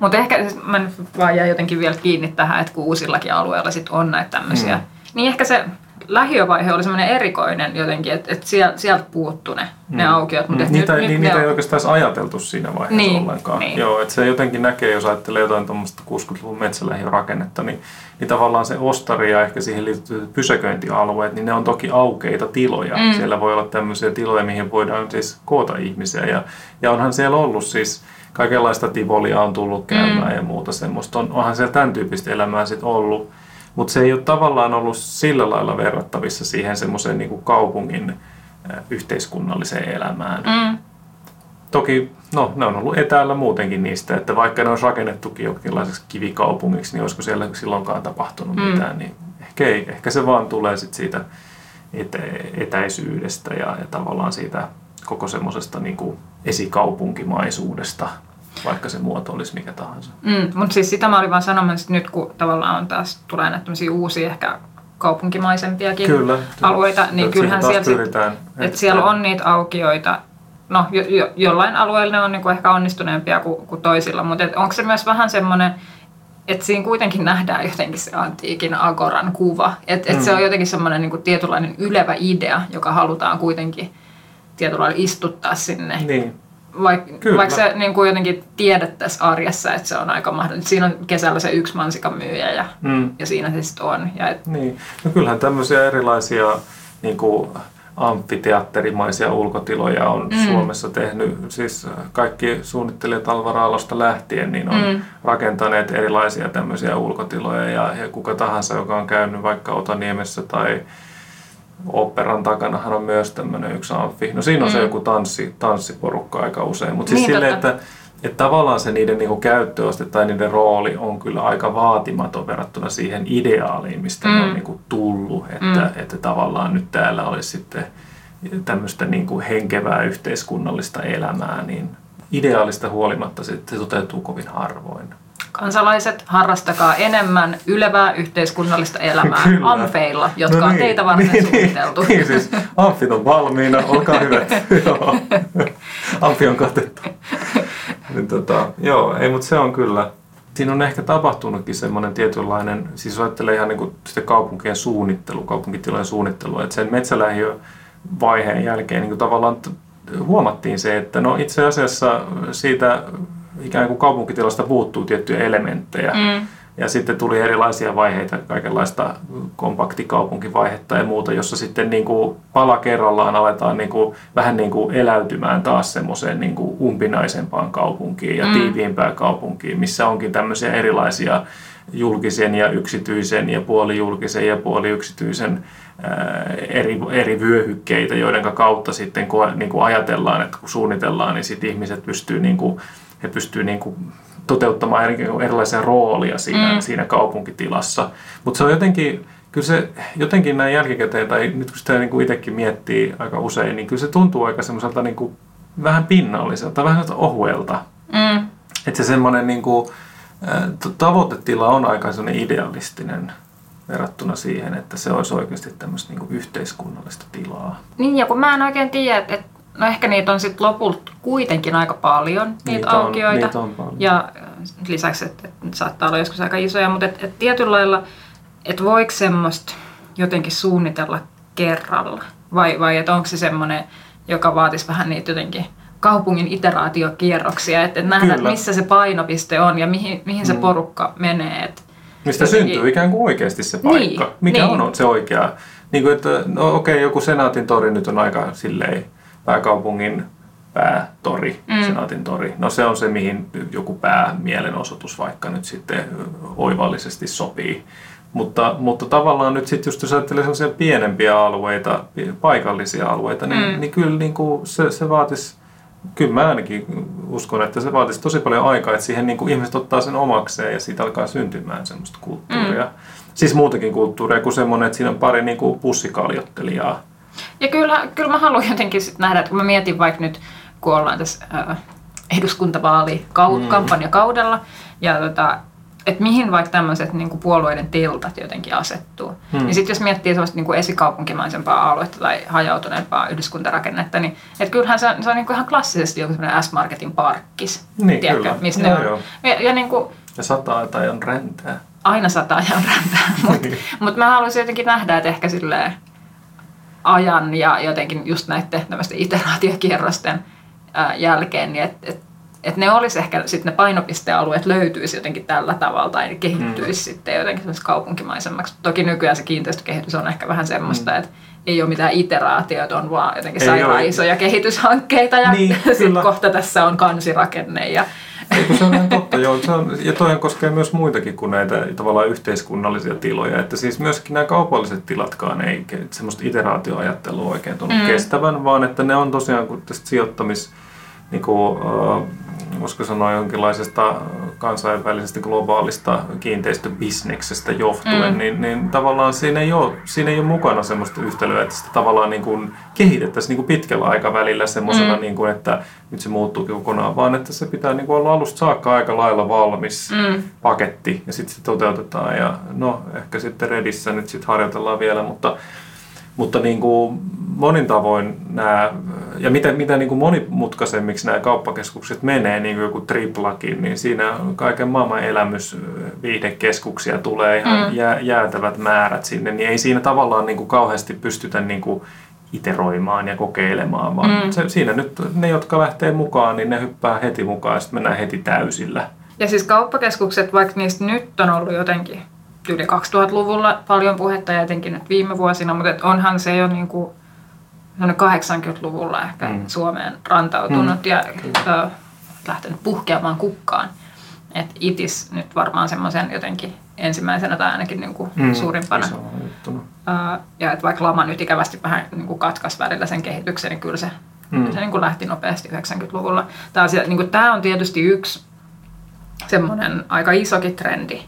Mutta ehkä siis mä nyt vaan jäin jotenkin vielä kiinni tähän, että kun uusillakin alueilla sit on näitä tämmöisiä, Mm. mm. niin ehkä se lähiövaihe oli semmoinen erikoinen jotenkin, että, että sieltä, sieltä puuttu ne, mm. ne aukiot. Mutta Mm. Niitä, nyt, niin, niitä ei oikeastaan edes ajateltu siinä vaiheessa Niin, ollenkaan. niin. Joo, että se jotenkin näkee, jos ajattelee jotain tuommoista 60-luvun metsälähiörakennetta, niin, niin tavallaan se ostari ja ehkä siihen liittyvät pysäköintialueet, niin ne on toki aukeita tiloja. Mm. Siellä voi olla tämmöisiä tiloja, mihin voidaan siis koota ihmisiä. Ja, ja onhan siellä ollut siis kaikenlaista tivolia on tullut käymään mm. ja muuta semmoista. On, onhan siellä tämän tyyppistä elämää sitten ollut. Mutta se ei ole tavallaan ollut sillä lailla verrattavissa siihen semmoiseen niin kaupungin yhteiskunnalliseen elämään. Mm. Toki no, ne on ollut etäällä muutenkin niistä, että vaikka ne olisi rakennettukin jonkinlaiseksi kivikaupungiksi, niin olisiko siellä silloinkaan tapahtunut mm. mitään, niin ehkä, ei, ehkä se vaan tulee sit siitä etä, etäisyydestä ja, ja tavallaan siitä koko semmoisesta niin esikaupunkimaisuudesta, vaikka se muoto olisi mikä tahansa. Mm, mutta siis sitä mä olin vaan sanomassa, että nyt kun tavallaan on taas, tulee näitä tämmöisiä uusia ehkä kaupunkimaisempiakin Kyllä. alueita, niin kyllähän siellä, sit, että siellä on niitä aukioita. No, jo, jo, jollain alueella ne on niinku ehkä onnistuneempia kuin, kuin toisilla, mutta onko se myös vähän semmoinen, että siinä kuitenkin nähdään jotenkin se antiikin agoran kuva. Että et Mm. se on jotenkin semmoinen niinku tietynlainen ylevä idea, joka halutaan kuitenkin tietyllä lailla istuttaa sinne Niin, Vaik, vaikka se niin kuin jotenkin tiedettäisiin arjessa, että se on aika mahdollista. Siinä on kesällä se yksi mansikan myyjä ja, mm, ja siinä se sitten on. Ja et, niin. No kyllähän tämmöisiä erilaisia niin kuin amfiteatterimaisia ulkotiloja on mm. Suomessa tehnyt. Siis kaikki suunnittelijat Alvar Aallosta lähtien niin on mm. rakentaneet erilaisia tämmöisiä ulkotiloja ja, ja kuka tahansa, joka on käynyt vaikka Otaniemessä tai operan takanahan on myös tämmöinen yksi amfi. No siinä on mm. se joku tanssi, tanssiporukka aika usein, mutta siis Niin, silleen, että että tavallaan se niiden niinku käyttöaste tai niiden rooli on kyllä aika vaatimaton verrattuna siihen ideaaliin, mistä mm. ne on niinku tullut. Että, mm. että tavallaan nyt täällä olisi sitten tämmöistä niinku henkevää yhteiskunnallista elämää, niin ideaalista huolimatta se, se toteutuu kovin harvoin. Kansalaiset, harrastakaa enemmän ylevää yhteiskunnallista elämää Kyllä. amfeilla, jotka No on niin, teitä varten niin, suunniteltu. Niin, niin siis amfit on valmiina, olkaa hyvät. joo. Amfi on katettu. niin, tota, joo, ei, mutta se on kyllä. Siinä on ehkä tapahtunutkin semmoinen tietynlainen, siis ajattelee ihan niin kuin sitä kaupunkien suunnittelu, kaupunkitilojen suunnittelu, että sen metsälähiövaiheen jälkeen niin kuin tavallaan huomattiin se, että no itse asiassa siitä ikään kuin kaupunkitilasta puuttuu tiettyjä elementtejä. Mm. Ja sitten tuli erilaisia vaiheita, kaikenlaista kompaktikaupunkivaihetta ja muuta, jossa sitten niin kuin pala kerrallaan aletaan niin kuin, vähän niin kuin eläytymään taas semmoiseen niin kuin umpinaisempaan kaupunkiin ja Mm. tiiviimpään kaupunkiin, missä onkin tämmöisiä erilaisia julkisen ja yksityisen ja puolijulkisen ja puoliyksityisen eri, eri vyöhykkeitä, joiden kautta sitten kun niin kuin ajatellaan, että kun suunnitellaan, niin sitten ihmiset pystyy, niin kuin, he pystyy niin kuin toteuttamaan eri, erilaisia roolia siinä, Mm. siinä kaupunkitilassa. Mutta se on jotenkin, kyllä se jotenkin näin jälkikäteen, tai nyt kun sitä niin kuin itsekin miettii aika usein, niin kyllä se tuntuu aika semmoiselta niin kuin vähän pinnalliselta, vähän ohuelta. Mm. Että se semmoinen niin kuin, tavoitetila on aika semmoinen idealistinen verrattuna siihen, että se olisi oikeasti tämmöistä niin yhteiskunnallista tilaa. Niin, ja kun mä en oikein tiedä, että et, no ehkä niitä on sitten lopulta kuitenkin aika paljon, niitä, Niitä on- aukioita. niitä on paljon. Ja äh, lisäksi, että et, saattaa olla joskus aika isoja, mutta et, et tietyllä lailla, että voiko semmoista jotenkin suunnitella kerralla? Vai, vai että onko se semmoinen, joka vaatisi vähän niitä jotenkin kaupungin iteraatiokierroksia, että et nähdään, että missä se painopiste on ja mihin, mihin se Mm. porukka menee. Et, Mistä Jotenkin- syntyy ikään kuin oikeasti se paikka. Niin, Mikä niin. on se oikea? Niin kuin, että no okei, joku Senaatin tori nyt on aika silleen pääkaupungin päätori, Mm. Senaatin tori. No se on se, mihin joku päämielenosoitus vaikka nyt sitten oivallisesti sopii. Mutta, mutta tavallaan nyt sitten just jos ajattelee sellaisia pienempiä alueita, paikallisia alueita, niin, Mm. mm. niin kyllä niin kuin se, se vaatisi Kyllä mä ainakin uskon, että se vaatisi tosi paljon aikaa, että siihen niin kuin ihmiset ottaa sen omakseen ja siitä alkaa syntymään semmoista kulttuuria. Mm. Siis muutakin kulttuuria kuin semmoinen, että siinä on pari niin kuin pussikaljottelijaa. Ja kyllä, kyllä mä haluan jotenkin sit nähdä, että kun mä mietin vaikka nyt, kun ollaan tässä ää, eduskuntavaalikampanjakaudella, ja tota, että mihin vaikka tämmöiset niin puolueiden tiltat jotenkin asettuu. Hmm. Niin sitten jos miettii sellaista niin esikaupunkimaisempaa aluetta tai hajautuneempaa yhdyskuntarakennetta, niin et kyllähän se on, se on niin ihan klassisesti joku semmoinen S-Marketin parkkis. Niin, tiedätkö, kyllä. Missä Joo, ne on. joo. Ja, ja niin kuin, Ja sataa tai on räntää. aina sata ajan rämpää, mutta mut mä haluaisin jotenkin nähdä, että ehkä silleen ajan ja jotenkin just näiden tämmöisten iteraatiokierrosten jälkeen, niin että et, et ne olisi ehkä sitten ne painopistealueet löytyisi jotenkin tällä tavalla tai ne kehittyisi mm. sitten jotenkin kaupunkimaisemmaksi. Toki nykyään se kiinteistökehitys on ehkä vähän semmoista, mm. että ei ole mitään iteraatioita, on vaan jotenkin sairaan isoja kehityshankkeita ja niin, sitten kohta tässä on kansirakenne ja Eikö se on ihan totta, joo. Se on, ja toihan koskee myös muitakin kuin näitä tavallaan yhteiskunnallisia tiloja. Että siis myöskin nämä kaupalliset tilatkaan ei semmoista iteraatioajattelua oikein tunnu mm. kestävän, vaan että ne on tosiaan kuin tästä sijoittamis niin kuin, äh, voisiko sanoa jonkinlaisesta kansainvälisestä globaalista kiinteistöbisneksestä johtuen, mm. niin, niin tavallaan siinä ei, ole, siinä ei ole mukana semmoista yhtälöä, että sitä tavallaan niin kuin kehitettäisiin niin kuin pitkällä aikavälillä semmoisena, mm. niin kuin, että nyt se muuttuu kokonaan, vaan että se pitää niin kuin olla alusta saakka aika lailla valmis mm. paketti ja sitten se toteutetaan ja no ehkä sitten Redissä nyt sitten harjoitellaan vielä, mutta mutta niin kuin monin tavoin nämä, ja mitä, mitä niin kuin monimutkaisemmiksi nämä kauppakeskukset menee, niin kuin joku triplakin, niin siinä kaiken maailman elämys, viihdekeskuksia tulee ihan mm. jää, jäätävät määrät sinne, niin ei siinä tavallaan niin kuin kauheasti pystytä niin kuin iteroimaan ja kokeilemaan, vaan mm. se, siinä nyt ne, jotka lähtee mukaan, niin ne hyppää heti mukaan ja sitten mennään heti täysillä. Ja siis kauppakeskukset, vaikka niistä nyt on ollut jotenkin yli 2000-luvulla paljon puhetta ja etenkin nyt viime vuosina, mutta onhan se jo niin kuin 80-luvulla ehkä mm. Suomeen rantautunut mm. ja ö, lähtenyt puhkeamaan kukkaan. Et itis nyt varmaan semmoisen jotenkin ensimmäisenä tai ainakin niin kuin mm, suurimpana. Uh, ja että vaikka lama nyt ikävästi vähän niin kuin katkaisi välillä sen kehityksen, niin kyllä se, mm. se niin kuin lähti nopeasti 90-luvulla. Tämä, asia, niin kuin, tämä on tietysti yksi semmoinen aika isokin trendi,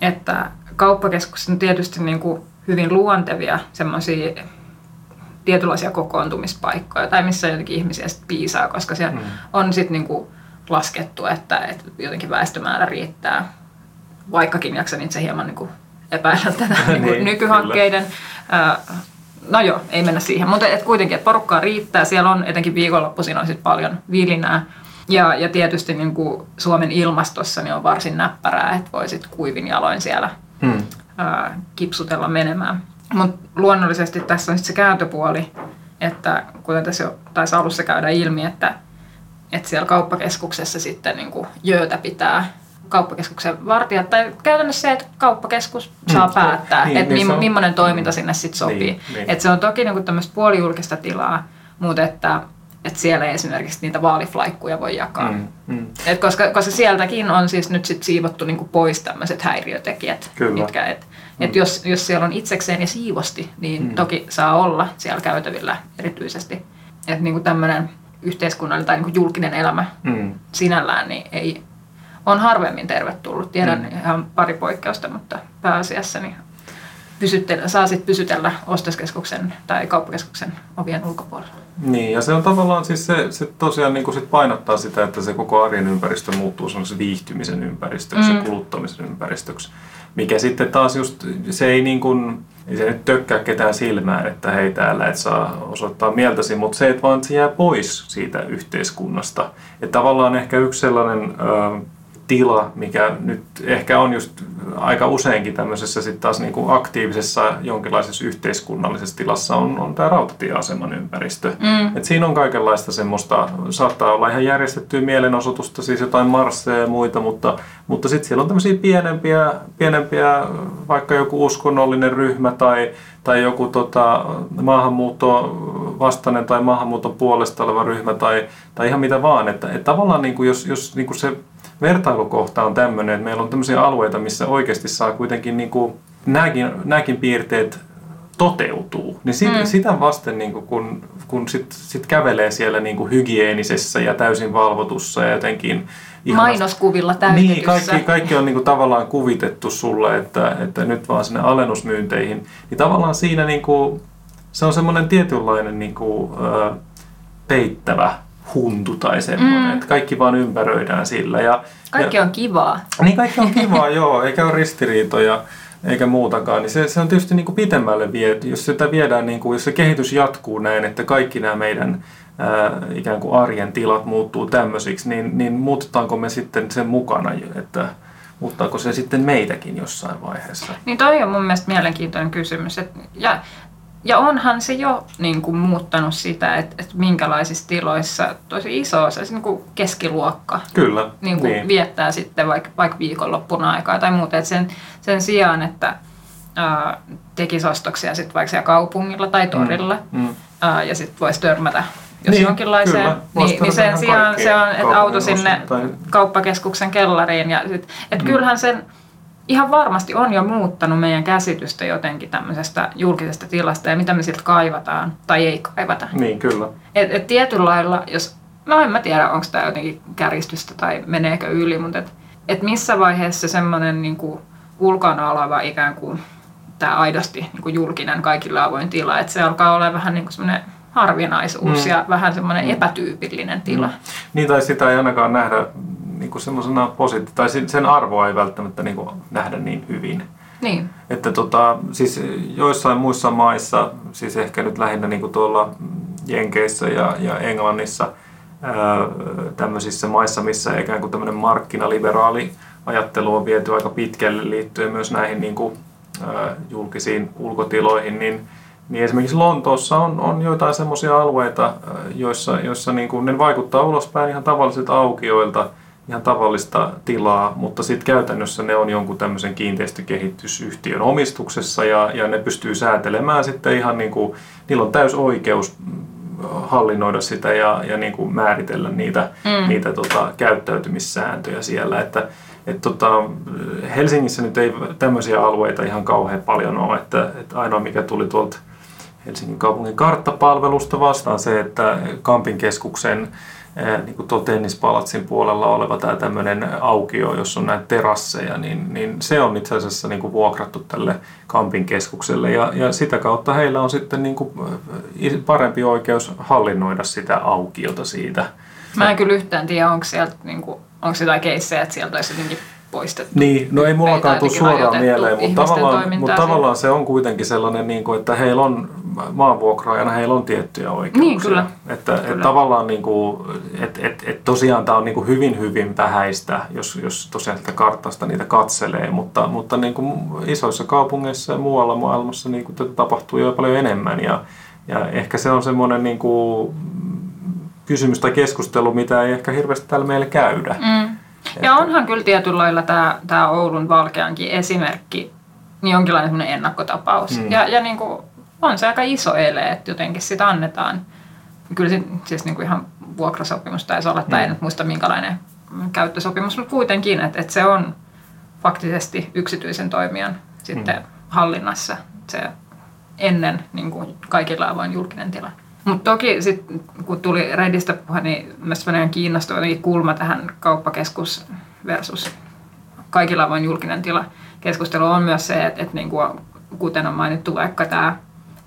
että kauppakeskukset on tietysti niin kuin hyvin luontevia semmoisia tietynlaisia kokoontumispaikkoja tai missä jotenkin ihmisiä sitten piisaa, koska siellä mm. on sitten niin kuin laskettu, että, että jotenkin väestömäärä riittää, vaikkakin jaksan itse hieman niin kuin epäillä tätä niin, niin, nykyhankkeiden. Kyllä. No joo, ei mennä siihen, mutta et kuitenkin, että porukkaa riittää. Siellä on etenkin viikonloppuisin on sit paljon vilinää. Ja, ja tietysti niin kuin Suomen ilmastossa niin on varsin näppärää, että voisit kuivin jaloin siellä hmm. ää, kipsutella menemään. Mutta luonnollisesti tässä on se kääntöpuoli, että kuten tässä jo taisi alussa käydä ilmi, että, että siellä kauppakeskuksessa sitten niin kuin jöötä pitää kauppakeskuksen vartijat, tai käytännössä se, että kauppakeskus saa mm, päättää, niin, että niin, mi- millainen toiminta sinne sitten sopii. Niin, niin. Että se on toki niin tämmöistä puolijulkista tilaa, mutta että että siellä ei esimerkiksi niitä vaaliflaikkuja voi jakaa. Mm, mm. Et koska, koska sieltäkin on siis nyt sit siivottu niinku pois tämmöiset häiriötekijät. Kyllä. Mitkä, et, mm. et jos, jos siellä on itsekseen ja siivosti, niin mm. toki saa olla siellä käytävillä erityisesti. Että niinku tämmöinen yhteiskunnallinen tai niinku julkinen elämä mm. sinällään niin ei, on harvemmin tervetullut. Tiedän mm. ihan pari poikkeusta, mutta pääasiassa niin pysyttele, saa sitten pysytellä ostoskeskuksen tai kauppakeskuksen ovien ulkopuolella. Niin, ja se on tavallaan siis se, se tosiaan niin kuin sit painottaa sitä, että se koko arjen ympäristö muuttuu se viihtymisen ympäristöksi mm. ja kuluttamisen ympäristöksi. Mikä sitten taas just, se ei niin kuin, ei se nyt tökkää ketään silmään, että hei täällä et saa osoittaa mieltäsi, mutta se, että vaan se jää pois siitä yhteiskunnasta. Että tavallaan ehkä yksi sellainen... Ö, tila, mikä nyt ehkä on just aika useinkin tämmöisessä sitten taas niin kuin aktiivisessa jonkinlaisessa yhteiskunnallisessa tilassa on, on tämä rautatieaseman ympäristö. Mm. Et siinä on kaikenlaista semmoista, saattaa olla ihan järjestettyä mielenosoitusta, siis jotain marsseja ja muita, mutta, mutta sitten siellä on tämmöisiä pienempiä, pienempiä, vaikka joku uskonnollinen ryhmä tai, tai joku tota, maahanmuutto vastainen tai maahanmuuton puolesta oleva ryhmä tai, tai ihan mitä vaan. Että, että tavallaan niin kuin jos, jos niin kuin se vertailukohta on tämmöinen, että meillä on tämmöisiä alueita, missä oikeasti saa kuitenkin niin kuin, nämäkin, nämäkin piirteet toteutuu, niin sit, mm. sitä vasten niin kuin, kun, kun sit, sit kävelee siellä niin kuin hygienisessä ja täysin valvotussa ja jotenkin ihanasti, Mainoskuvilla täytetyssä. Niin, kaikki, kaikki on niin kuin, tavallaan kuvitettu sulle, että, että nyt vaan sinne alennusmyynteihin. Niin tavallaan siinä niin kuin, se on semmoinen tietynlainen niin kuin, peittävä huntu tai semmoinen, mm. että kaikki vaan ympäröidään sillä. Ja, kaikki ja, on kivaa. Niin kaikki on kivaa, joo, eikä ole ristiriitoja eikä muutakaan, niin se, se on tietysti niin kuin pitemmälle viety. Jos sitä viedään, niin kuin, jos se kehitys jatkuu näin, että kaikki nämä meidän ää, ikään kuin arjen tilat muuttuu tämmöisiksi, niin, niin muutetaanko me sitten sen mukana, että muuttaako se sitten meitäkin jossain vaiheessa? Niin toi on mun mielestä mielenkiintoinen kysymys. Et, ja, ja onhan se jo niin kuin, muuttanut sitä, että, että minkälaisissa tiloissa tosi iso osa, siis niin kuin keskiluokka Kyllä, niin kuin niin. viettää sitten vaikka, vaikka viikonloppuna aikaa tai muuta. Et sen, sen sijaan, että ää, tekisi ostoksia sitten vaikka siellä kaupungilla tai torilla Mm. ää, ja sitten voisi törmätä jos Niin, jonkinlaiseen, kyllä. Niin, niin sen sijaan se on, että auto sinne tai- kauppakeskuksen kellariin. Ja sit, et Mm. kyllähän sen ihan varmasti on jo muuttanut meidän käsitystä jotenkin tämmöisestä julkisesta tilasta ja mitä me siltä kaivataan tai ei kaivata. Niin, kyllä. Et, et tietyllä lailla, jos, no en mä tiedä, onko tämä jotenkin kärjistystä tai meneekö yli, mutta et, et missä vaiheessa semmoinen niinku ulkona oleva ikään kuin tämä aidosti niinku julkinen kaikille avoin tila, että se alkaa olla vähän niin kuin semmoinen harvinaisuus Mm. ja vähän semmoinen epätyypillinen tila. Niin, tai sitä ei ainakaan nähdä niin kuin semmoisena positi- tai sen- arvoa ei välttämättä niin kuin nähdä niin hyvin. Niin. Että tota, siis joissain muissa maissa, siis ehkä nyt lähinnä niin kuin tuolla Jenkeissä ja, ja Englannissa, ää, tämmöisissä maissa, missä ikään kuin tämmöinen markkinaliberaali ajattelu on viety aika pitkälle liittyen myös näihin niin kuin, ää, julkisiin ulkotiloihin, niin, niin esimerkiksi Lontoossa on, on joitain semmoisia alueita, joissa, joissa niin kuin ne vaikuttaa ulospäin ihan tavallisilta aukioilta, ihan tavallista tilaa, mutta sitten käytännössä ne on jonkun tämmöisen kiinteistökehitysyhtiön omistuksessa ja, ja ne pystyy säätelemään sitten ihan niin kuin, niillä on täys oikeus mm, hallinnoida sitä ja, ja niin kuin määritellä niitä, mm. niitä tota, käyttäytymissääntöjä siellä, että et tota, Helsingissä nyt ei tämmöisiä alueita ihan kauhean paljon ole, että, että ainoa mikä tuli tuolta Helsingin kaupungin karttapalvelusta vastaan se, että Kampin keskuksen niin kuin tennispalatsin puolella oleva tämä tämmöinen aukio, jossa on näitä terasseja, niin, niin se on itse asiassa niin kuin vuokrattu tälle Kampin keskukselle ja, ja sitä kautta heillä on sitten niin kuin parempi oikeus hallinnoida sitä aukiota siitä. Mä en kyllä yhtään tiedä, onko sieltä niinku, onko jotain keissejä, että sieltä olisi jotenkin poistettu. Niin, no ei mullakaan tule suoraan mieleen, mutta tavallaan, mutta tavallaan se on kuitenkin sellainen, niin kuin, että heillä on maanvuokraajana heillä on tiettyjä oikeuksia. Niin, kyllä. Että, Kyllä. että tavallaan niin kuin, et, et, et tosiaan tämä on niin kuin hyvin hyvin vähäistä, jos, jos tosiaan sitä kartasta niitä katselee, mutta, mutta niin kuin isoissa kaupungeissa ja muualla maailmassa niin kuin tätä tapahtuu jo paljon enemmän ja, ja ehkä se on semmoinen niin kuin kysymys tai keskustelu, mitä ei ehkä hirveästi täällä meillä käydä. Mm. Ja onhan kyllä tietyllä lailla tämä, tämä Oulun Valkeankin esimerkki niin jonkinlainen ennakkotapaus. Mm. Ja, ja niin kuin, on se aika iso ele, että jotenkin sitä annetaan. Kyllä se, siis niin kuin ihan vuokrasopimus taisi olla, tai en nyt muista minkälainen käyttösopimus, mutta kuitenkin, että, että se on faktisesti yksityisen toimijan sitten Mm. hallinnassa se ennen niin kuin kaikilla avoin julkinen tila. Mutta toki sit, kun tuli Redistä puhe, niin on kiinnostava kulma tähän kauppakeskus versus kaikilla avoin julkinen tila. Keskustelu on myös se, että, että niin kuin, kuten on mainittu vaikka tämä,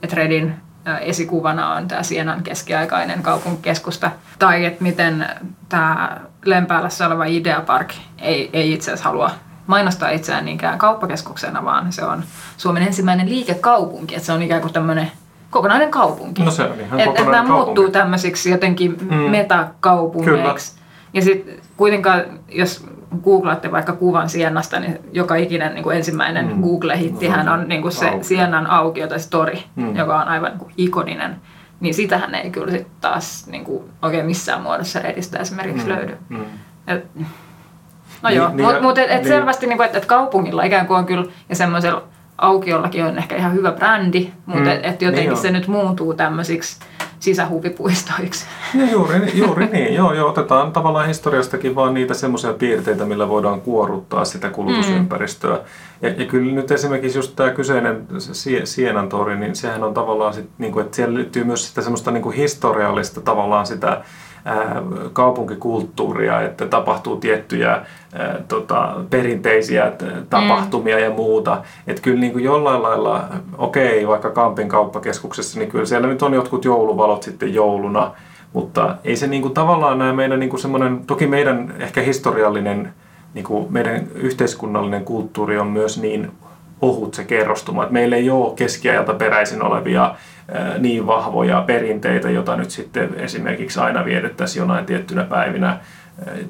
että Redin esikuvana on tämä Sienan keskiaikainen kaupunkikeskusta, tai että miten tämä Lempäälässä oleva Ideapark ei, ei itse asiassa halua mainostaa itseään niinkään kauppakeskuksena, vaan se on Suomen ensimmäinen liikekaupunki, että se on ikään kuin tämmöinen kokonainen kaupunki. No se on ihan Et, et kokonainen nämä kaupunki. muuttuu tämmöisiksi jotenkin Mm. metakaupungeiksi. Ja sitten kuitenkaan, jos googlaatte vaikka kuvan Siennasta, niin joka ikinen niin kuin ensimmäinen Mm. Google-hittihän on niin kuin se Aukio. Siennan aukio tai story, Mm. joka on aivan niin kuin ikoninen. Niin sitähän ei kyllä sit taas niin kuin oikein missään muodossa Redistä esimerkiksi Mm. löydy. Mm. Et, no Niin, joo, niin niin, mutta ja- mut et, et niin. selvästi niin kuin, et, et kaupungilla ikään kuin on kyllä, ja semmoisella aukiollakin on ehkä ihan hyvä brändi, mutta Mm, mm, et, jotenkin niin niin on. se nyt muuntuu tämmöisiksi sisähuvipuistoiksi. Ja juuri, juuri niin, joo, joo, otetaan tavallaan historiastakin vaan niitä semmoisia piirteitä, millä voidaan kuorruttaa sitä kulutusympäristöä. Ja, ja kyllä nyt esimerkiksi just tämä kyseinen Sie- Sienan tori, niin sehän on tavallaan sit, niin kuin, että siellä liittyy myös sitä semmoista niin kuin historiallista tavallaan sitä kaupunkikulttuuria, että tapahtuu tiettyjä ää, tota, perinteisiä t- tapahtumia ja muuta. Että kyllä niin kuin jollain lailla, okei, vaikka Kampin kauppakeskuksessa, niin kyllä siellä nyt on jotkut jouluvalot sitten jouluna, mutta ei se niin kuin tavallaan nämä meidän niin kuin semmoinen, toki meidän ehkä historiallinen, niin kuin meidän yhteiskunnallinen kulttuuri on myös niin ohut se kerrostuma, että meillä ei ole keskiajalta peräisin olevia niin vahvoja perinteitä, joita nyt sitten esimerkiksi aina vietettäisiin jonain tiettynä päivinä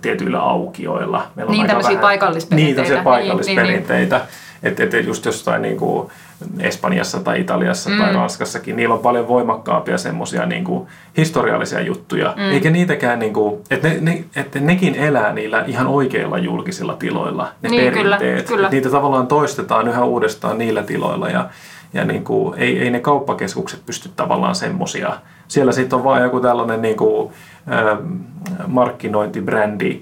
tietyillä aukioilla. Meillä Niin, aika tämmöisiä paikallisperinteitä. Niin, tämmöisiä Niin, paikallisperinteitä. Että et, just jostain niin kuin Espanjassa tai Italiassa mm. tai Ranskassakin, niillä on paljon voimakkaampia semmoisia niin kuin historiallisia juttuja. Mm. Eikä niitäkään, niin kuin, että ne, ne, että nekin elää niillä ihan oikeilla julkisilla tiloilla, ne Niin, kyllä, perinteet. kyllä. Niitä tavallaan toistetaan yhä uudestaan niillä tiloilla ja, ja niin kuin, ei, ei ne kauppakeskukset pysty tavallaan semmoisia. Siellä sitten on vaan joku tällainen niin kuin, ähm, markkinointibrändi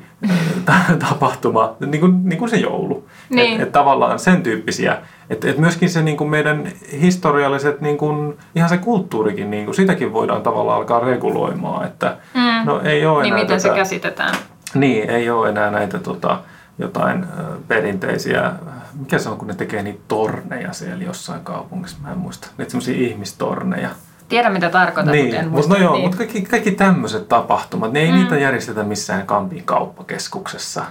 äh, tapahtuma, niin kuin, niin kuin se joulu. Niin. Et, et tavallaan sen tyyppisiä. Että et myöskin se niin kuin meidän historialliset, niin kuin, ihan se kulttuurikin, niin kuin, sitäkin voidaan tavallaan alkaa reguloimaan. Että, Mm. no, ei ole Niin enää miten se tätä- käsitetään. niin, ei ole enää näitä tota, jotain perinteisiä, mikä se on, kun ne tekee niitä torneja siellä jossain kaupungissa, mä en muista, niitä semmoisia ihmistorneja. Tiedän mitä tarkoitat, mutta en Niin, muista. mutta no joo, niin. mutta kaikki, kaikki tämmöiset tapahtumat, ne ei mm. niitä järjestetä missään Kampin kauppakeskuksessa.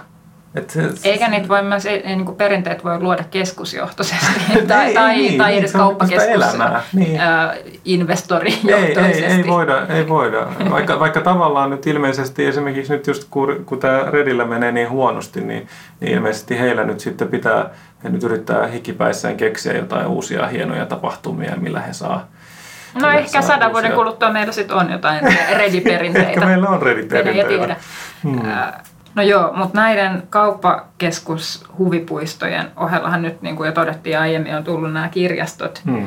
Et se, Eikä niitä voi myös, niin perinteet voi luoda keskusjohtoisesti tai, Ei, tai, niin, tai niin, edes sitä kauppakeskus elämää, niin. investori ei, ei, ei, voida, ei voida. Vaikka, vaikka tavallaan nyt ilmeisesti esimerkiksi nyt just kun, kun tämä Redillä menee niin huonosti, niin, niin ilmeisesti heillä nyt sitten pitää, he nyt yrittää hikipäissään keksiä jotain uusia hienoja tapahtumia, millä he saa No millä ehkä sadan vuoden kuluttua meillä sitten on jotain rediperinteitä. Ehkä meillä on rediperinteitä. Ää, No joo, mutta näiden kauppakeskushuvipuistojen ohellahan nyt, niin kuin jo todettiin aiemmin, on tullut nämä kirjastot. Hmm.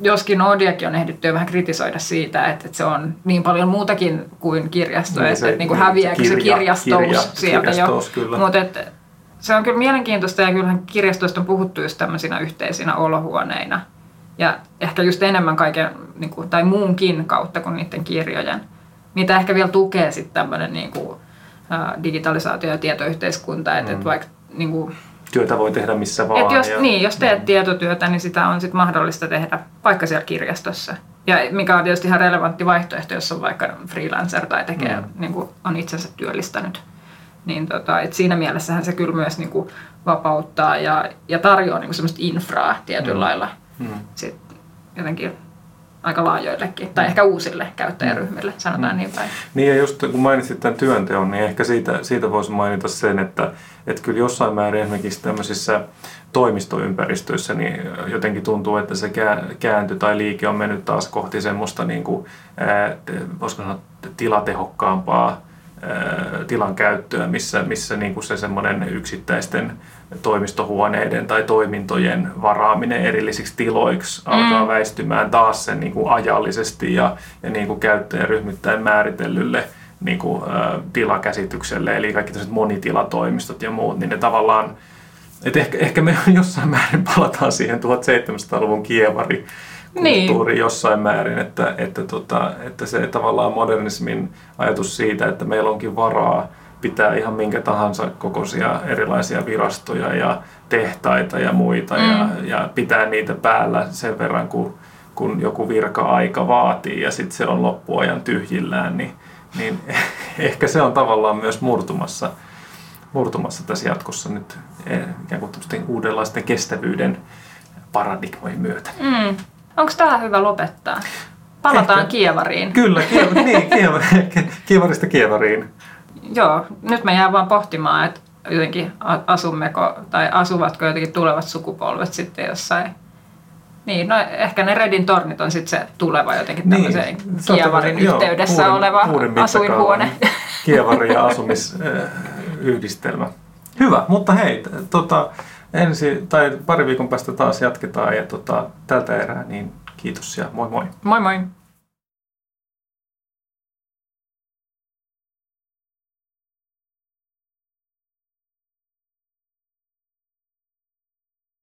Joskin Odiakin on ehditty jo vähän kritisoida siitä, että, että se on niin paljon muutakin kuin kirjasto, Niin että, se- että niin kuin häviääkö se kirja- kirjastous kirja- sieltä kirjastous, jo. kyllä. Mutta että se on kyllä mielenkiintoista ja kyllähän kirjastoista on puhuttu just tämmöisinä yhteisinä olohuoneina. Ja ehkä just enemmän kaiken, niin kuin, tai muunkin kautta kuin niiden kirjojen. Mitä ehkä vielä tukee sitten tämmöinen niin kuin, digitalisaatio ja tietoyhteiskunta. Että Mm. et vaikka niin kuin, Työtä voi tehdä missä vaan. et jos, ja- niin, jos teet tietotyötä, niin sitä on sit mahdollista tehdä vaikka siellä kirjastossa. Ja mikä on tietysti ihan relevantti vaihtoehto, jos on vaikka freelancer tai tekee, Mm. mm. niin kuin on itsensä työllistänyt. Niin tota, et siinä mielessähän se kyllä myös niin kuin vapauttaa ja, ja tarjoaa niin kuin semmoista infraa tietyllä Mm. lailla Hmm. sit jotenkin aika laajoillekin, tai ehkä uusille käyttäjäryhmille, sanotaan niin päin. Niin ja just kun mainitsit tämän työnteon, niin ehkä siitä, siitä voisi mainita sen, että, että kyllä jossain määrin esimerkiksi tämmöisissä toimistoympäristöissä niin jotenkin tuntuu, että se kää- käänty tai liike on mennyt taas kohti semmoista niin kuin, ää, voisiko sanoa tilatehokkaampaa tilan käyttöä, missä, missä niin kuin se semmoinen yksittäisten toimistohuoneiden tai toimintojen varaaminen erillisiksi tiloiksi mm. alkaa väistymään taas sen niin kuin ajallisesti ja, ja niin kuin käyttäjäryhmittäin määritellylle niin kuin, ä, tilakäsitykselle, eli kaikki tämmöiset monitilatoimistot ja muut, niin ne tavallaan, et ehkä, ehkä me jossain määrin palataan siihen 1700-luvun kievari kulttuuri Niin. jossain määrin, että, että, tota, että se tavallaan modernismin ajatus siitä, että meillä onkin varaa pitää ihan minkä tahansa kokoisia erilaisia virastoja ja tehtaita ja muita mm. ja, ja pitää niitä päällä sen verran, kun, kun joku virka-aika vaatii ja sitten se on loppuajan tyhjillään, niin, niin ehkä se on tavallaan myös murtumassa, murtumassa tässä jatkossa nyt eh, ikään kuin uudenlaisten kestävyyden paradigmojen myötä. Mm. Onko tämä hyvä lopettaa? Palataan Ehkä. kievariin. Kyllä, kiev- niin, kiev- kievarista kievariin. Joo, nyt mä jään vaan pohtimaan, että jotenkin asummeko tai asuvatko jotenkin tulevat sukupolvet sitten jossain. Niin, no ehkä ne Redin tornit on sitten se tuleva jotenkin tämmöiseen Niin, se on kievarin joo, yhteydessä uuden- oleva uuden asuinhuone. Kievari ja asumisyhdistelmä. Hyvä, mutta hei, tota, ensi, tai pari viikon päästä taas jatketaan ja tota, tältä erää, niin kiitos ja moi moi. Moi moi!